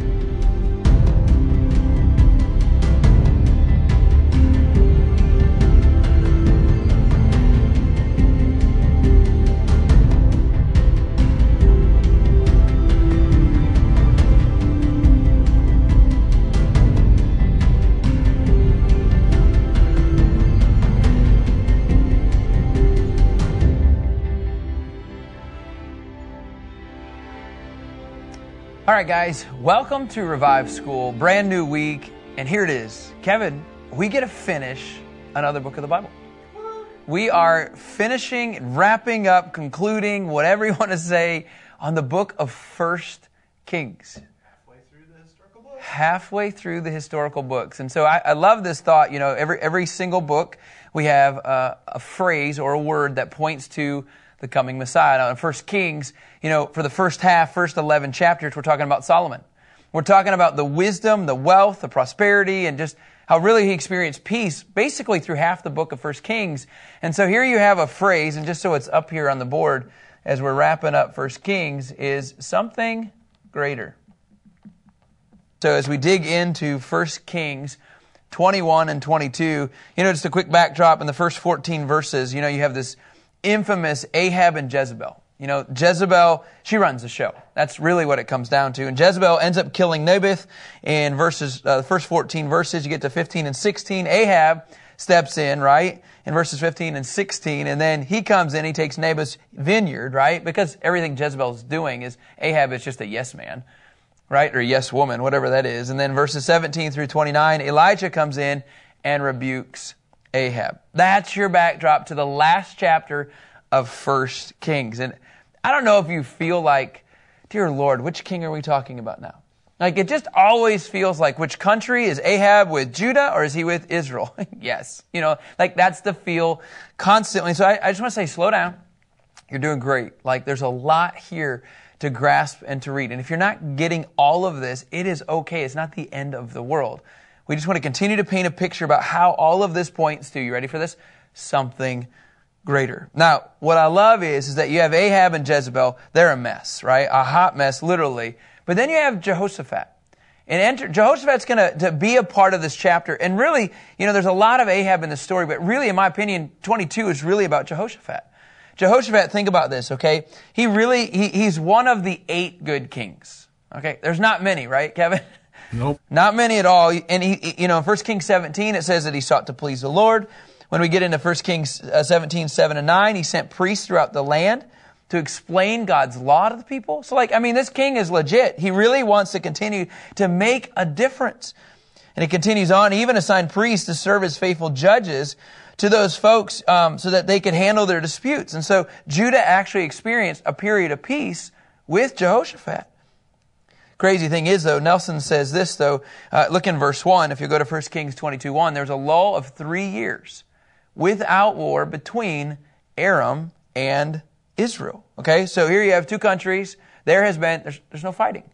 All right, guys, welcome to Revive School. Brand new week, and here it is. Kevin, we get to finish another book of the Bible. We are finishing, wrapping up, concluding, whatever you want to say, on the book of First Kings. Halfway through the historical book. Halfway through the historical books. And so I, I love this thought. You know, every, every single book, we have a, a phrase or a word that points to the coming Messiah. Now, in First Kings, you know, for the first half, first 11 chapters, we're talking about Solomon. We're talking about the wisdom, the wealth, the prosperity, and just how really he experienced peace basically through half the book of First Kings. And so here you have a phrase, and just so it's up here on the board as we're wrapping up First Kings, is something greater. So as we dig into First Kings 21 and 22, you know, just a quick backdrop in the first 14 verses, you know, you have this infamous Ahab and Jezebel. You know, Jezebel, she runs the show. That's really what it comes down to. And Jezebel ends up killing Naboth in verses, uh, the first 14 verses. You get to 15 and 16. Ahab steps in, right? In verses 15 and 16. And then he comes in, he takes Naboth's vineyard, right? Because everything Jezebel's doing is Ahab is just a yes man, right? Or yes woman, whatever that is. And then verses 17 through 29, Elijah comes in and rebukes Ahab. That's your backdrop to the last chapter of First Kings. And I don't know if you feel like, dear Lord, which king are we talking about now? Like it just always feels like which country is Ahab with Judah or is he with Israel? yes. You know, like that's the feel constantly. So I, I just want to say slow down. You're doing great. Like there's a lot here to grasp and to read. And if you're not getting all of this, it is okay. It's not the end of the world. We just want to continue to paint a picture about how all of this points to, you ready for this? Something greater. Now, what I love is, is that you have Ahab and Jezebel. They're a mess, right? A hot mess, literally. But then you have Jehoshaphat. And enter, Jehoshaphat's going to be a part of this chapter. And really, you know, there's a lot of Ahab in the story, but really, in my opinion, 22 is really about Jehoshaphat. Jehoshaphat, think about this, okay? He really, he, he's one of the eight good kings. Okay? There's not many, right, Kevin? Nope. Not many at all. And he, you know, in 1 Kings 17, it says that he sought to please the Lord. When we get into 1 Kings uh, 17, 7 and 9, he sent priests throughout the land to explain God's law to the people. So like, I mean, this king is legit. He really wants to continue to make a difference. And he continues on, he even assigned priests to serve as faithful judges to those folks um, so that they could handle their disputes. And so Judah actually experienced a period of peace with Jehoshaphat. Crazy thing is, though, Nelson says this, though. Uh, look in verse 1. If you go to 1 Kings 22 1, there's a lull of three years without war between Aram and Israel. Okay, so here you have two countries. There has been, there's, there's no fighting.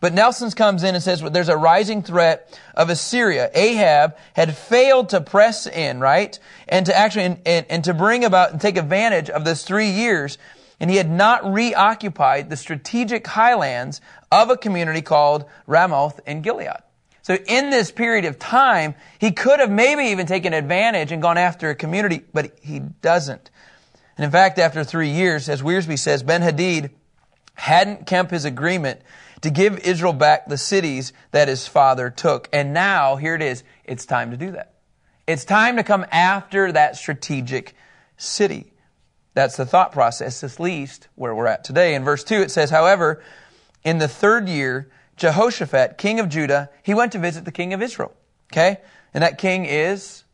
But Nelson's comes in and says well, there's a rising threat of Assyria. Ahab had failed to press in, right? And to actually, and, and, and to bring about and take advantage of this three years and he had not reoccupied the strategic highlands of a community called Ramoth in Gilead. So in this period of time, he could have maybe even taken advantage and gone after a community, but he doesn't. And in fact, after three years, as Wiersbe says, Ben Hadad hadn't kept his agreement to give Israel back the cities that his father took. And now, here it is, it's time to do that. It's time to come after that strategic city. That's the thought process, at least where we're at today. In verse 2, it says, However, in the third year, Jehoshaphat, king of Judah, he went to visit the king of Israel. Okay? And that king is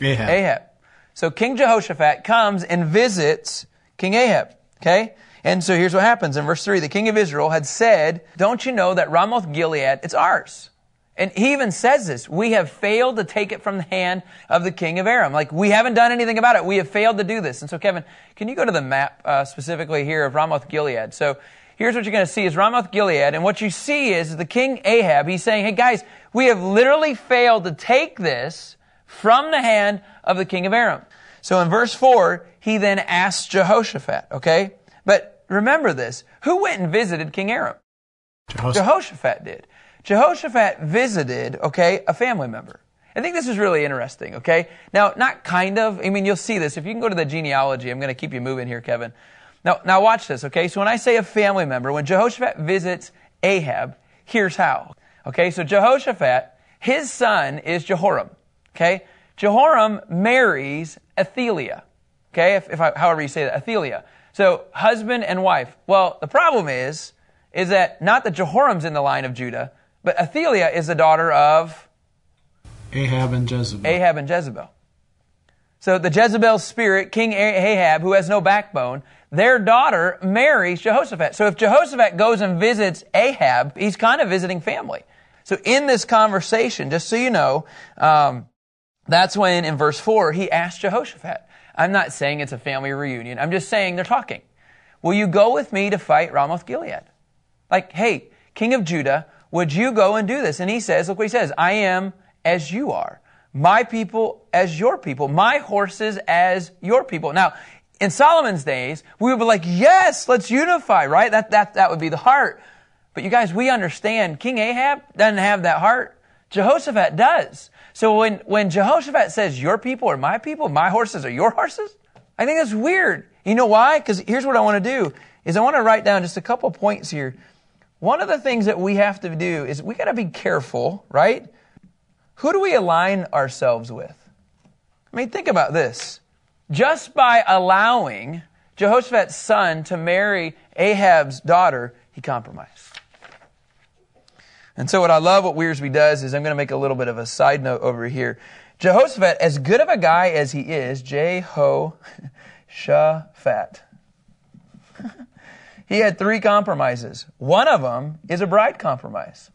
Ahab. Ahab. So King Jehoshaphat comes and visits King Ahab. Okay? And so here's what happens. In verse 3, the king of Israel had said, Don't you know that Ramoth Gilead, it's ours? And he even says this, we have failed to take it from the hand of the king of Aram. Like, we haven't done anything about it. We have failed to do this. And so, Kevin, can you go to the map uh, specifically here of Ramoth Gilead? So, here's what you're going to see is Ramoth Gilead. And what you see is the king Ahab, he's saying, hey guys, we have literally failed to take this from the hand of the king of Aram. So in verse 4, he then asks Jehoshaphat, okay? But remember this. Who went and visited King Aram? Jehoshaphat. Jehoshaphat did. Jehoshaphat visited, okay, a family member. I think this is really interesting, okay? Now, not kind of, I mean, you'll see this. If you can go to the genealogy, I'm going to keep you moving here, Kevin. Now, now watch this, okay? So when I say a family member, when Jehoshaphat visits Ahab, here's how. Okay, so Jehoshaphat, his son is Jehoram, okay? Jehoram marries Athaliah, okay? If, if I, however you say that, Athaliah. So husband and wife. Well, the problem is, is that not that Jehoram's in the line of Judah, but Athaliah is the daughter of Ahab and Jezebel. Ahab and Jezebel. So the Jezebel spirit, King Ahab, who has no backbone, their daughter marries Jehoshaphat. So if Jehoshaphat goes and visits Ahab, he's kind of visiting family. So in this conversation, just so you know, um, that's when in verse 4 he asked Jehoshaphat. I'm not saying it's a family reunion. I'm just saying they're talking. Will you go with me to fight Ramoth Gilead? Like, hey, king of Judah, would you go and do this? And he says, look what he says, I am as you are. My people as your people. My horses as your people. Now, in Solomon's days, we would be like, yes, let's unify, right? That, that, that would be the heart. But you guys, we understand King Ahab doesn't have that heart. Jehoshaphat does. So when, when Jehoshaphat says, your people are my people, my horses are your horses, I think that's weird. You know why? Because here's what I want to do, is I want to write down just a couple points here. One of the things that we have to do is we got to be careful, right? Who do we align ourselves with? I mean, think about this. Just by allowing Jehoshaphat's son to marry Ahab's daughter, he compromised. And so what I love what Wiersbe does is I'm going to make a little bit of a side note over here. Jehoshaphat, as good of a guy as he is, Jehoshaphat, he had three compromises. One of them is a bride compromise.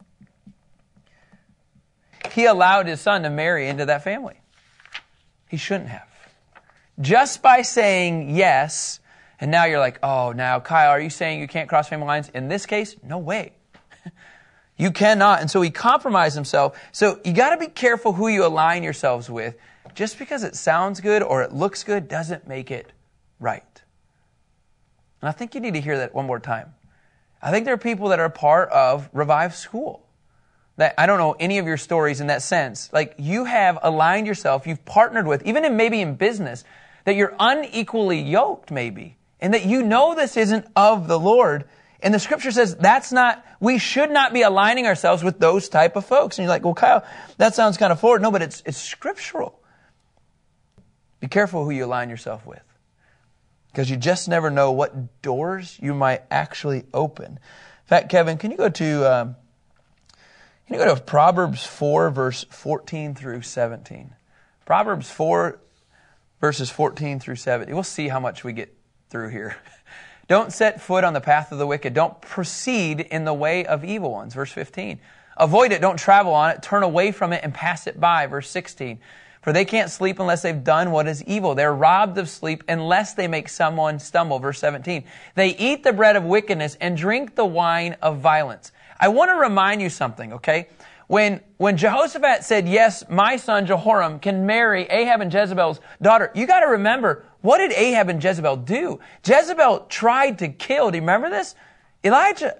He allowed his son to marry into that family. He shouldn't have. Just by saying yes, and now you're like, oh, now, Kyle, are you saying you can't cross family lines? In this case, no way. You cannot. And so he compromised himself. So you got to be careful who you align yourselves with. Just because it sounds good or it looks good doesn't make it right. And I think you need to hear that one more time. I think there are people that are part of Revive School. That I don't know any of your stories in that sense. Like you have aligned yourself, you've partnered with, even in maybe in business, that you're unequally yoked maybe. And that you know this isn't of the Lord and the scripture says that's not, we should not be aligning ourselves with those type of folks. And you're like, well, Kyle, that sounds kind of forward. No, but it's, it's scriptural. Be careful who you align yourself with. Because you just never know what doors you might actually open. In fact, Kevin, can you go to, um, can you go to Proverbs 4, verse 14 through 17? Proverbs 4, verses 14 through 17. We'll see how much we get through here. Don't set foot on the path of the wicked. Don't proceed in the way of evil ones. Verse 15. Avoid it. Don't travel on it. Turn away from it and pass it by. Verse 16. For they can't sleep unless they've done what is evil. They're robbed of sleep unless they make someone stumble. Verse 17. They eat the bread of wickedness and drink the wine of violence. I want to remind you something, okay? When, when Jehoshaphat said, yes, my son Jehoram can marry Ahab and Jezebel's daughter, you got to remember, what did Ahab and Jezebel do? Jezebel tried to kill, do you remember this? Elijah.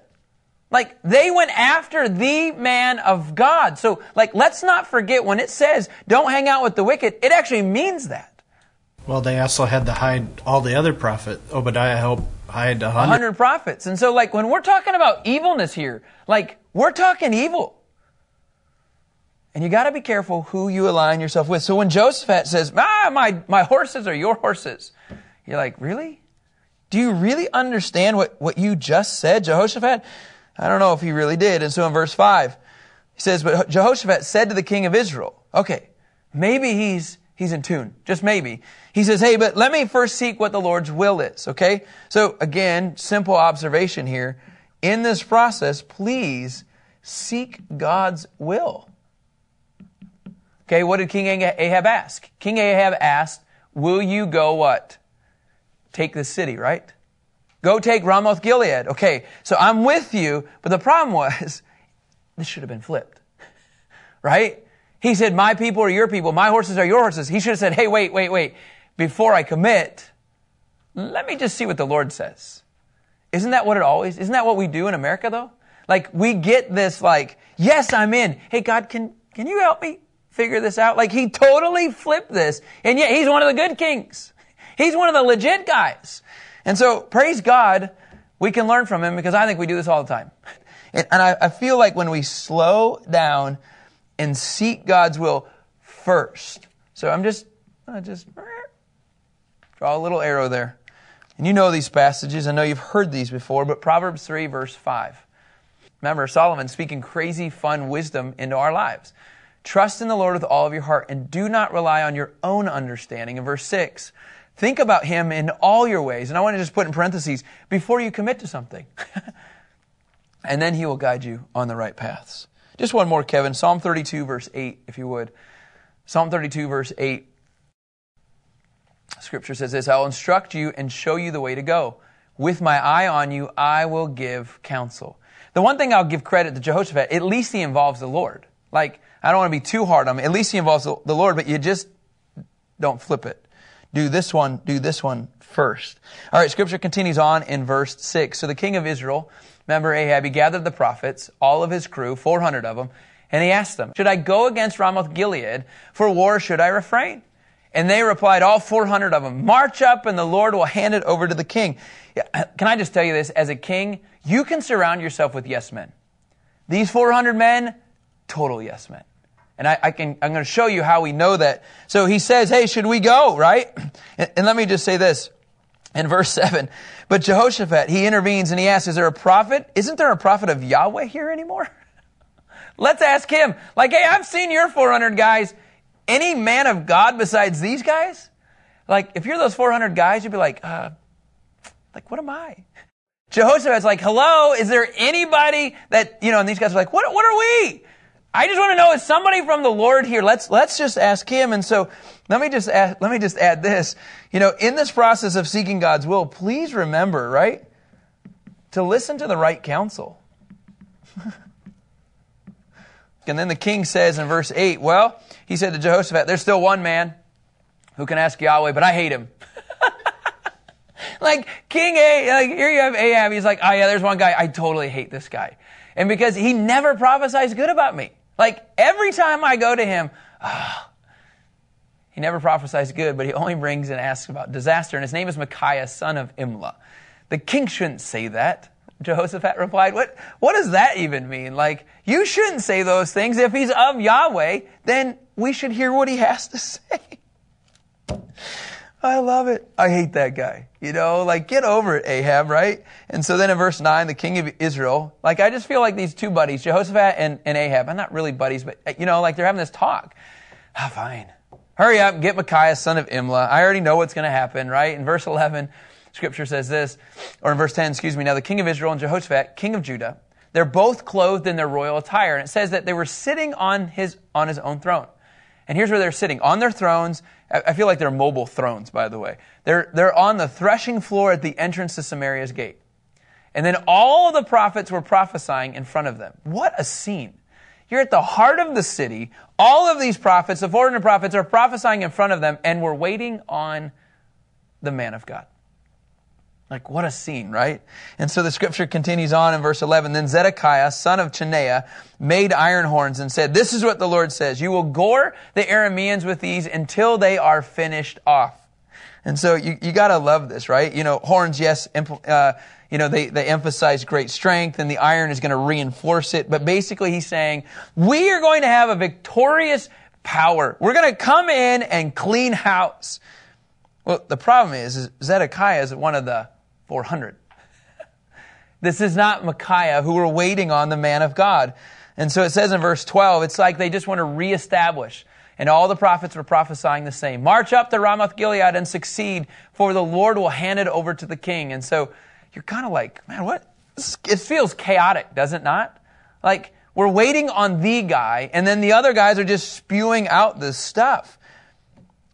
Like, they went after the man of God. So, like, let's not forget when it says, don't hang out with the wicked, it actually means that. Well, they also had to hide all the other prophet. Obadiah helped hide a hundred. hundred prophets. And so, like, when we're talking about evilness here, like, we're talking evil. And you got to be careful who you align yourself with. So when Josephat says, ah, my, my horses are your horses, you're like, really? Do you really understand what, what you just said, Jehoshaphat? I don't know if he really did. And so in verse 5, he says, But Jehoshaphat said to the king of Israel, okay, maybe he's, he's in tune, just maybe. He says, hey, but let me first seek what the Lord's will is, okay? So again, simple observation here. In this process, please seek God's will. Okay, what did King Ahab ask? King Ahab asked, Will you go what? Take the city, right? Go take Ramoth Gilead. Okay, so I'm with you, but the problem was, this should have been flipped. Right? He said, My people are your people, my horses are your horses. He should have said, Hey, wait, wait, wait. Before I commit, let me just see what the Lord says. Isn't that what it always, isn't that what we do in America though? Like we get this like, yes, I'm in. Hey, God, can, can you help me figure this out? Like he totally flipped this. And yet he's one of the good kings. He's one of the legit guys. And so praise God, we can learn from him because I think we do this all the time. And, I, I feel like when we slow down and seek God's will first. So I'm just, I just draw a little arrow there. And you know these passages. I know you've heard these before, but Proverbs 3, verse 5. Remember, Solomon speaking crazy, fun wisdom into our lives. Trust in the Lord with all of your heart and do not rely on your own understanding. In verse 6, think about him in all your ways. And I want to just put in parentheses, before you commit to something. and then he will guide you on the right paths. Just one more, Kevin. Psalm 32, verse 8, if you would. Psalm 32, verse 8. Scripture says this I'll instruct you and show you the way to go. With my eye on you, I will give counsel. The one thing I'll give credit to Jehoshaphat, at least he involves the Lord. Like, I don't want to be too hard on him. At least he involves the Lord, but you just don't flip it. Do this one, do this one first. All right, scripture continues on in verse 6. So the king of Israel, remember Ahab, he gathered the prophets, all of his crew, 400 of them, and he asked them, Should I go against Ramoth Gilead for war, should I refrain? And they replied, all 400 of them, march up and the Lord will hand it over to the king. Can I just tell you this? As a king, you can surround yourself with yes men. These 400 men, total yes men. And I, I can, I'm going to show you how we know that. So he says, hey, should we go, right? And, and let me just say this in verse 7. But Jehoshaphat, he intervenes and he asks, is there a prophet? Isn't there a prophet of Yahweh here anymore? Let's ask him. Like, hey, I've seen your 400 guys. Any man of God besides these guys? Like, if you're those 400 guys, you'd be like, uh, like, what am I? Jehoshaphat's like, hello, is there anybody that, you know, and these guys are like, what, what are we? I just want to know, is somebody from the Lord here? Let's, let's just ask him. And so let me just ask, let me just add this. You know, in this process of seeking God's will, please remember, right? To listen to the right counsel. and then the king says in verse 8, well, he said to Jehoshaphat, there's still one man who can ask Yahweh, but I hate him. like King A, like here you have Ahab. He's like, oh yeah, there's one guy. I totally hate this guy. And because he never prophesies good about me. Like every time I go to him, oh, he never prophesies good, but he only brings and asks about disaster. And his name is Micaiah, son of Imlah. The king shouldn't say that. Jehoshaphat replied, what, what does that even mean? Like, you shouldn't say those things. If he's of Yahweh, then we should hear what he has to say. I love it. I hate that guy. You know, like get over it, Ahab, right? And so then in verse 9, the king of Israel, like I just feel like these two buddies, Jehoshaphat and, and Ahab, I'm not really buddies, but you know, like they're having this talk. Ah, fine. Hurry up, get Micaiah, son of Imlah. I already know what's going to happen, right? In verse 11, scripture says this, or in verse 10, excuse me, now the king of Israel and Jehoshaphat, king of Judah, they're both clothed in their royal attire. And it says that they were sitting on his, on his own throne. And here's where they're sitting on their thrones. I feel like they're mobile thrones, by the way. They're, they're on the threshing floor at the entrance to Samaria's gate. And then all the prophets were prophesying in front of them. What a scene. You're at the heart of the city. All of these prophets, the 400 prophets, are prophesying in front of them, and we're waiting on the man of God. Like, what a scene, right? And so the scripture continues on in verse 11. Then Zedekiah, son of Chenaanah, made iron horns and said, This is what the Lord says. You will gore the Arameans with these until they are finished off. And so you, you gotta love this, right? You know, horns, yes, uh, you know, they, they emphasize great strength and the iron is gonna reinforce it. But basically he's saying, we are going to have a victorious power. We're gonna come in and clean house. Well, the problem is, is Zedekiah is one of the 400. this is not Micaiah who were waiting on the man of God. And so it says in verse 12, it's like they just want to reestablish. And all the prophets were prophesying the same. March up to Ramoth Gilead and succeed, for the Lord will hand it over to the king. And so you're kind of like, man, what? It feels chaotic, does it not? Like, we're waiting on the guy, and then the other guys are just spewing out this stuff.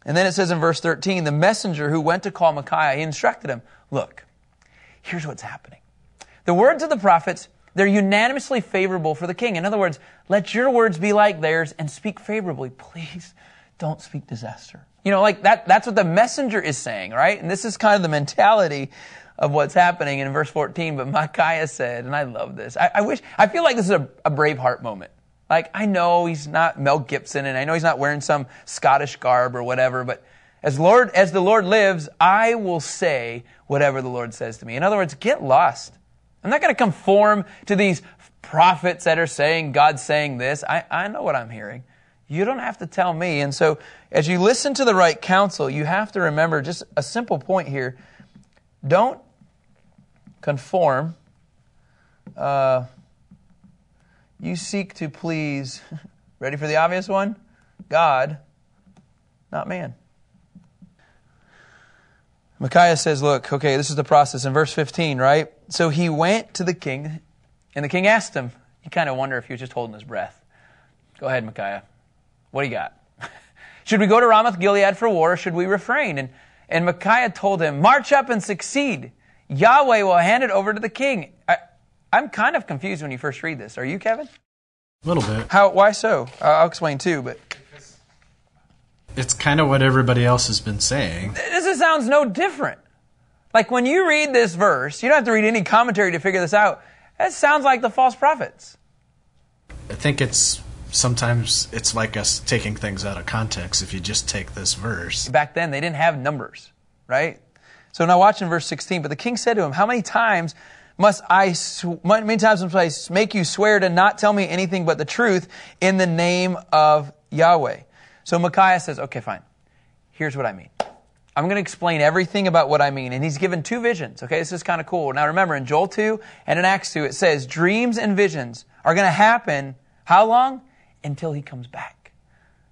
And then it says in verse 13, the messenger who went to call Micaiah, he instructed him, look, here's what's happening. The words of the prophets, they're unanimously favorable for the king. In other words, let your words be like theirs and speak favorably. Please don't speak disaster. You know, like that, that's what the messenger is saying, right? And this is kind of the mentality of what's happening in verse 14. But Micaiah said, and I love this. I, I wish, I feel like this is a, a Braveheart moment. Like, I know he's not Mel Gibson and I know he's not wearing some Scottish garb or whatever, but as Lord, as the Lord lives, I will say whatever the Lord says to me. In other words, get lost. I'm not going to conform to these prophets that are saying God's saying this. I, I know what I'm hearing. You don't have to tell me. And so, as you listen to the right counsel, you have to remember just a simple point here. Don't conform. Uh, you seek to please, ready for the obvious one? God, not man. Micaiah says, Look, okay, this is the process in verse 15, right? So he went to the king, and the king asked him. You kind of wonder if he was just holding his breath. Go ahead, Micaiah. What do you got? should we go to Ramoth Gilead for war, or should we refrain? And, and Micaiah told him, March up and succeed. Yahweh will hand it over to the king. I, I'm kind of confused when you first read this. Are you, Kevin? A little bit. How? Why so? I'll explain too, but it's kind of what everybody else has been saying. This sounds no different. Like when you read this verse, you don't have to read any commentary to figure this out. That sounds like the false prophets. I think it's sometimes it's like us taking things out of context if you just take this verse. Back then, they didn't have numbers, right? So now watch in verse 16. But the king said to him, How many times must I, sw- many times must I make you swear to not tell me anything but the truth in the name of Yahweh? So Micaiah says, okay, fine. Here's what I mean. I'm going to explain everything about what I mean. And he's given two visions. Okay, this is kind of cool. Now remember, in Joel 2 and in Acts 2, it says dreams and visions are going to happen how long? Until he comes back.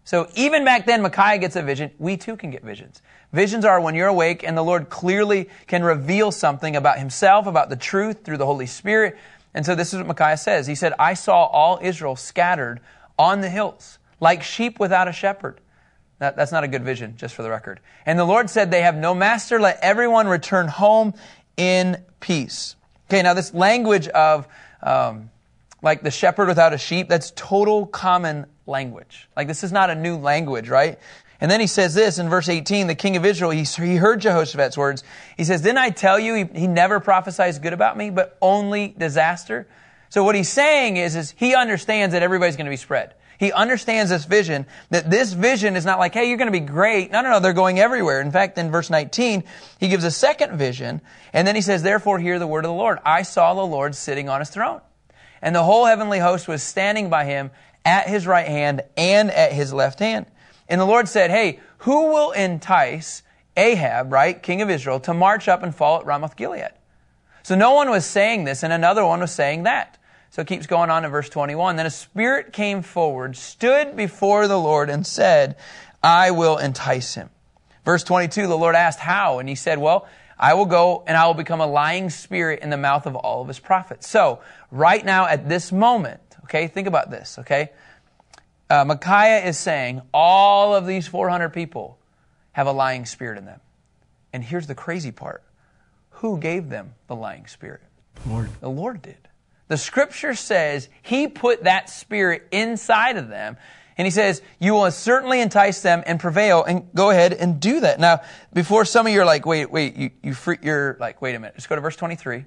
So even back then, Micaiah gets a vision. We too can get visions. Visions are when you're awake and the Lord clearly can reveal something about himself, about the truth through the Holy Spirit. And so this is what Micaiah says. He said, I saw all Israel scattered on the hills like sheep without a shepherd. That, that's not a good vision, just for the record. And the Lord said, They have no master. Let everyone return home in peace. Okay, now this language of um, like the shepherd without a sheep, that's total common language. Like this is not a new language, right? And then he says this in verse 18, the king of Israel, he, he heard Jehoshaphat's words. He says, Didn't I tell you he, he never prophesies good about me, but only disaster? So what he's saying is, is he understands that everybody's going to be spread. He understands this vision, that this vision is not like, hey, you're going to be great. No, no, no, they're going everywhere. In fact, in verse 19, he gives a second vision, and then he says, therefore hear the word of the Lord. I saw the Lord sitting on his throne, and the whole heavenly host was standing by him at his right hand and at his left hand. And the Lord said, hey, who will entice Ahab, right, king of Israel, to march up and fall at Ramoth Gilead? So no one was saying this, and another one was saying that. So it keeps going on in verse 21. Then a spirit came forward, stood before the Lord, and said, I will entice him. Verse 22, the Lord asked, How? And he said, Well, I will go and I will become a lying spirit in the mouth of all of his prophets. So, right now at this moment, okay, think about this, okay? Uh, Micaiah is saying all of these 400 people have a lying spirit in them. And here's the crazy part who gave them the lying spirit? Lord. The Lord did. The scripture says he put that spirit inside of them. And he says, you will certainly entice them and prevail and go ahead and do that. Now, before some of you are like, wait, wait, you, you free, you're like, wait a minute. Just go to verse 23.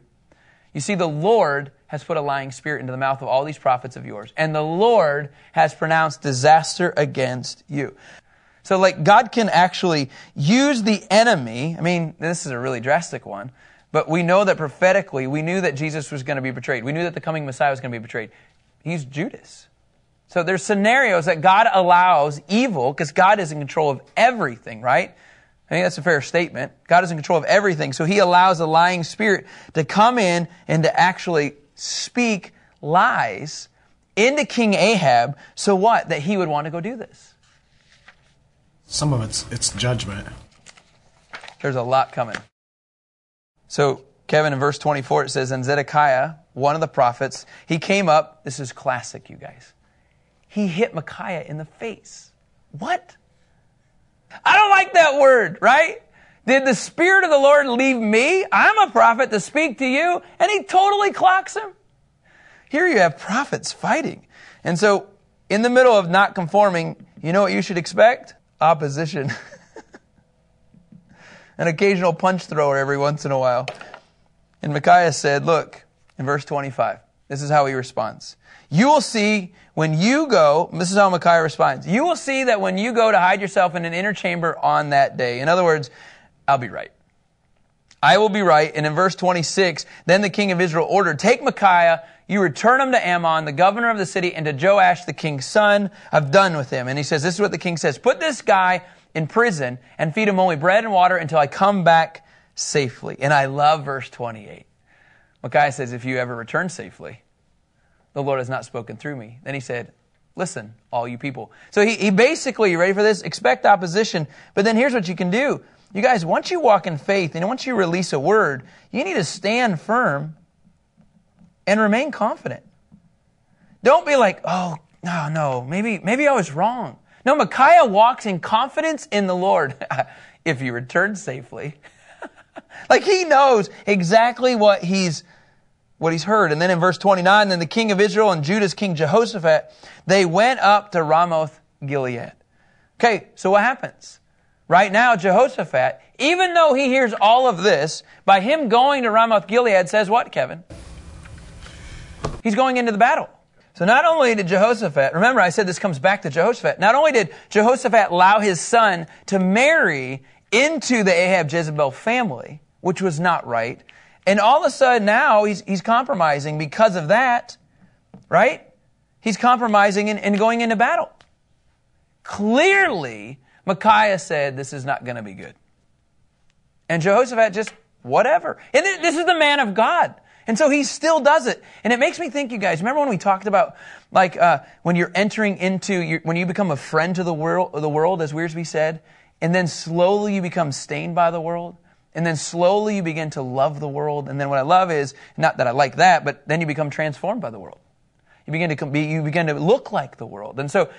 You see, the Lord has put a lying spirit into the mouth of all these prophets of yours. And the Lord has pronounced disaster against you. So like God can actually use the enemy. I mean, this is a really drastic one. But we know that prophetically, we knew that Jesus was going to be betrayed. We knew that the coming Messiah was going to be betrayed. He's Judas. So there's scenarios that God allows evil because God is in control of everything, right? I think that's a fair statement. God is in control of everything. So he allows a lying spirit to come in and to actually speak lies into King Ahab. So what? That he would want to go do this. Some of it's it's judgment. There's a lot coming. So, Kevin, in verse 24, it says, And Zedekiah, one of the prophets, he came up. This is classic, you guys. He hit Micaiah in the face. What? I don't like that word, right? Did the Spirit of the Lord leave me? I'm a prophet to speak to you. And he totally clocks him. Here you have prophets fighting. And so, in the middle of not conforming, you know what you should expect? Opposition. an occasional punch thrower every once in a while. And Micaiah said, Look, in verse 25, this is how he responds. You will see when you go, this is how Micaiah responds, you will see that when you go to hide yourself in an inner chamber on that day. In other words, I'll be right. I will be right. And in verse 26, then the king of Israel ordered, Take Micaiah, you return him to Amon, the governor of the city, and to Joash, the king's son. I've done with him. And he says, This is what the king says Put this guy in prison and feed him only bread and water until I come back safely. And I love verse 28. Micaiah says, If you ever return safely, the Lord has not spoken through me. Then he said, Listen, all you people. So he, he basically, you ready for this? Expect opposition. But then here's what you can do. You guys, once you walk in faith and once you release a word, you need to stand firm and remain confident. Don't be like, oh, no, no, maybe, maybe I was wrong. No, Micaiah walks in confidence in the Lord if he returns safely. like he knows exactly what he's what he's heard. And then in verse 29, then the king of Israel and Judah's king Jehoshaphat, they went up to Ramoth Gilead. Okay, so what happens? Right now, Jehoshaphat, even though he hears all of this, by him going to Ramoth Gilead says what, Kevin? He's going into the battle. So not only did Jehoshaphat, remember I said this comes back to Jehoshaphat, not only did Jehoshaphat allow his son to marry into the Ahab Jezebel family, which was not right, and all of a sudden now he's, he's compromising because of that, right? He's compromising and, and going into battle. Clearly, Micaiah said this is not going to be good. And Jehoshaphat just, whatever. And this is the man of God. And so he still does it. And it makes me think, you guys, remember when we talked about, like, uh, when you're entering into, your, when you become a friend to the world, the world, as Wiersbe said, and then slowly you become stained by the world? And then slowly you begin to love the world. And then what I love is, not that I like that, but then you become transformed by the world. You begin to be, you begin to look like the world. And so,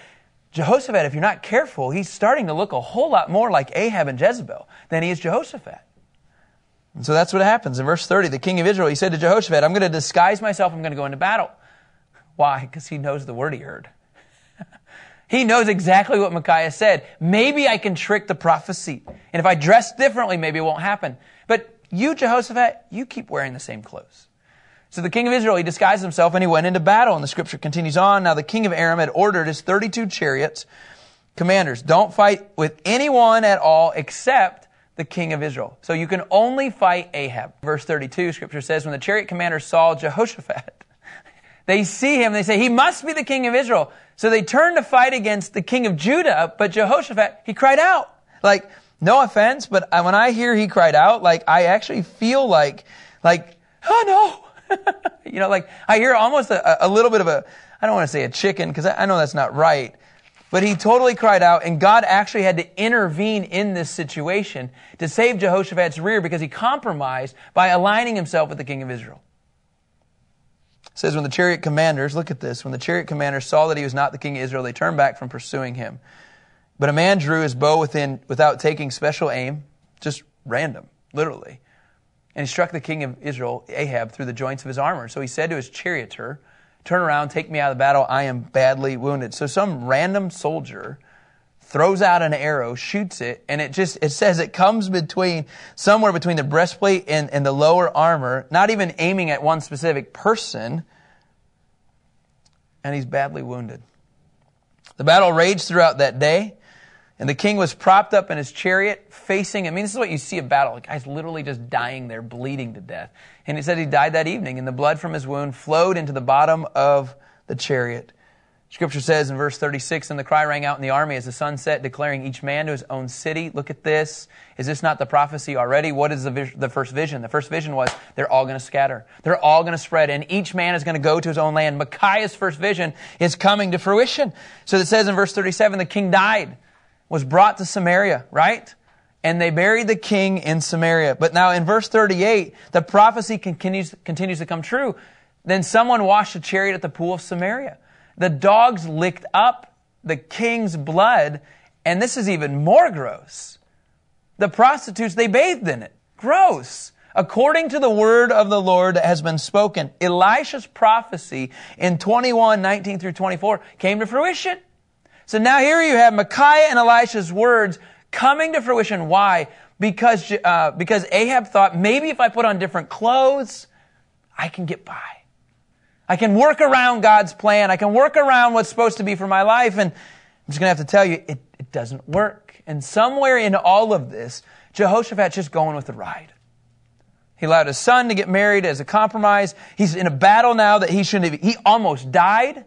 Jehoshaphat, if you're not careful, he's starting to look a whole lot more like Ahab and Jezebel than he is Jehoshaphat. And so that's what happens. In verse 30, the king of Israel, he said to Jehoshaphat, I'm going to disguise myself, I'm going to go into battle. Why? Because he knows the word he heard. he knows exactly what Micaiah said. Maybe I can trick the prophecy. And if I dress differently, maybe it won't happen. But you, Jehoshaphat, you keep wearing the same clothes. So the king of Israel, he disguised himself and he went into battle. And the scripture continues on. Now the king of Aram had ordered his 32 chariots, commanders, don't fight with anyone at all except the king of Israel. So you can only fight Ahab. Verse 32, scripture says, when the chariot commanders saw Jehoshaphat, they see him, they say, he must be the king of Israel. So they turn to fight against the king of Judah, but Jehoshaphat, he cried out. Like, no offense, but when I hear he cried out, like, I actually feel like, like, oh no. you know, like, I hear almost a, a little bit of a, I don't want to say a chicken, because I know that's not right, but he totally cried out, and God actually had to intervene in this situation to save Jehoshaphat's rear because he compromised by aligning himself with the king of Israel. It says, when the chariot commanders, look at this, when the chariot commanders saw that he was not the king of Israel, they turned back from pursuing him. But a man drew his bow within, without taking special aim, just random, literally. And he struck the king of Israel, Ahab, through the joints of his armor. So he said to his charioteer, Turn around, take me out of the battle. I am badly wounded. So some random soldier throws out an arrow, shoots it, and it just, it says it comes between, somewhere between the breastplate and, and the lower armor, not even aiming at one specific person, and he's badly wounded. The battle raged throughout that day. And the king was propped up in his chariot, facing. I mean, this is what you see a battle. The guy's literally just dying there, bleeding to death. And he said he died that evening, and the blood from his wound flowed into the bottom of the chariot. Scripture says in verse 36, and the cry rang out in the army as the sun set, declaring each man to his own city. Look at this. Is this not the prophecy already? What is the, vis- the first vision? The first vision was they're all going to scatter. They're all going to spread, and each man is going to go to his own land. Micaiah's first vision is coming to fruition. So it says in verse 37, the king died was brought to Samaria, right? And they buried the king in Samaria. But now in verse 38, the prophecy continues, continues to come true. Then someone washed a chariot at the pool of Samaria. The dogs licked up the king's blood, and this is even more gross. The prostitutes, they bathed in it. Gross. According to the word of the Lord that has been spoken, Elisha's prophecy in 21, 19 through 24 came to fruition. So now here you have Micaiah and Elisha's words coming to fruition. Why? because, uh, because Ahab thought maybe if I put on different clothes, I can get by. I can work around God's plan. I can work around what's supposed to be for my life. And I'm just going to have to tell you, it, it doesn't work. And somewhere in all of this, Jehoshaphat's just going with the ride. He allowed his son to get married as a compromise. He's in a battle now that he shouldn't have. He almost died.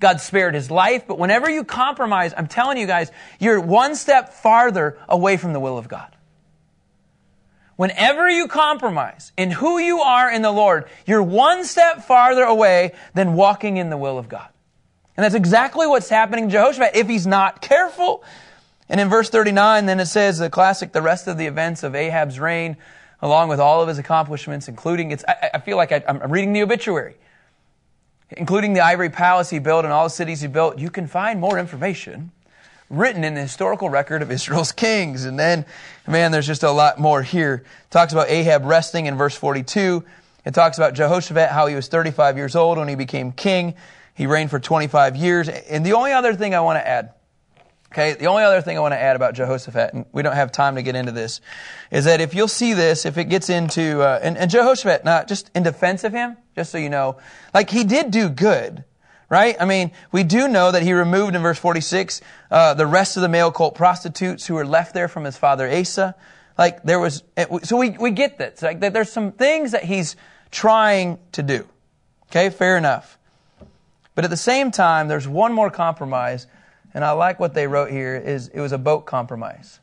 God spared his life. But whenever you compromise, I'm telling you guys, you're one step farther away from the will of God. Whenever you compromise in who you are in the Lord, you're one step farther away than walking in the will of God. And that's exactly what's happening to Jehoshaphat if he's not careful. And in verse 39, then it says the classic, the rest of the events of Ahab's reign, along with all of his accomplishments, including its, I, I feel like I, I'm reading the obituary including the ivory palace he built and all the cities he built, you can find more information written in the historical record of Israel's kings. And then, man, there's just a lot more here. It talks about Ahab resting in verse 42. It talks about Jehoshaphat, how he was 35 years old when he became king. He reigned for 25 years. And the only other thing I want to add, okay, the only other thing I want to add about Jehoshaphat, and we don't have time to get into this, is that if you'll see this, if it gets into, uh, and, and Jehoshaphat, not just in defense of him, just so you know. Like, he did do good, right? I mean, we do know that he removed in verse 46 uh, the rest of the male cult prostitutes who were left there from his father Asa. Like, there was, so we, we get this. Like, there's some things that he's trying to do. Okay, fair enough. But at the same time, there's one more compromise, and I like what they wrote here, is it was a boat compromise.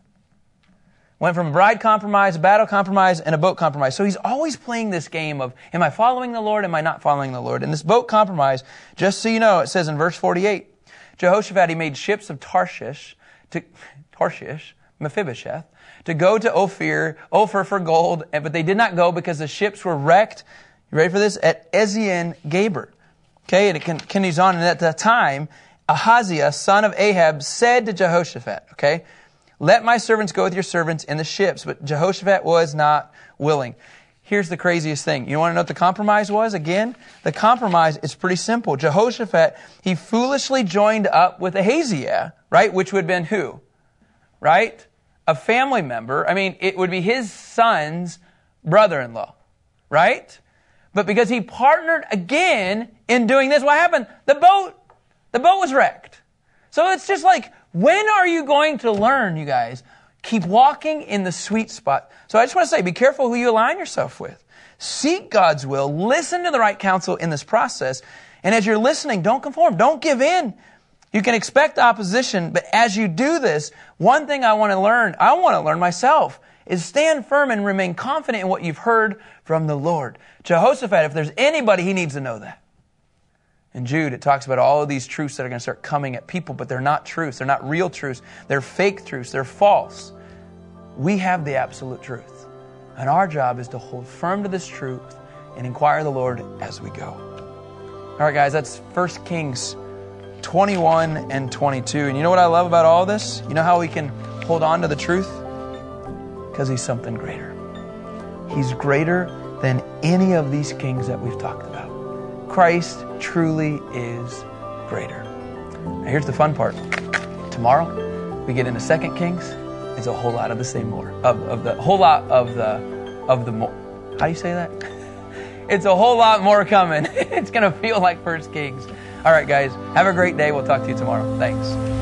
Went from a bride compromise, a battle compromise, and a boat compromise. So he's always playing this game of, am I following the Lord? Am I not following the Lord? And this boat compromise, just so you know, it says in verse 48, Jehoshaphat, he made ships of Tarshish to, Tarshish, Mephibosheth, to go to Ophir, Ophir for gold, but they did not go because the ships were wrecked. You ready for this? At Ezion Geber. Okay, and it continues on. And at the time, Ahaziah, son of Ahab, said to Jehoshaphat, okay, let my servants go with your servants in the ships. But Jehoshaphat was not willing. Here's the craziest thing. You want to know what the compromise was? Again, the compromise is pretty simple. Jehoshaphat, he foolishly joined up with Ahaziah, right? Which would have been who? Right? A family member. I mean, it would be his son's brother-in-law, right? But because he partnered again in doing this, what happened? The boat, the boat was wrecked. So it's just like, when are you going to learn, you guys? Keep walking in the sweet spot. So I just want to say, be careful who you align yourself with. Seek God's will. Listen to the right counsel in this process. And as you're listening, don't conform. Don't give in. You can expect opposition, but as you do this, one thing I want to learn, I want to learn myself, is stand firm and remain confident in what you've heard from the Lord. Jehoshaphat, if there's anybody, he needs to know that. In Jude, it talks about all of these truths that are going to start coming at people, but they're not truths. They're not real truths. They're fake truths. They're false. We have the absolute truth. And our job is to hold firm to this truth and inquire the Lord as we go. All right, guys, that's 1 Kings 21 and 22. And you know what I love about all this? You know how we can hold on to the truth? Because he's something greater. He's greater than any of these kings that we've talked about. Christ truly is greater. Now, here's the fun part. Tomorrow, we get into Second Kings. It's a whole lot of the same more of, of the whole lot of the of the more. How do you say that? it's a whole lot more coming. it's gonna feel like First Kings. All right, guys. Have a great day. We'll talk to you tomorrow. Thanks.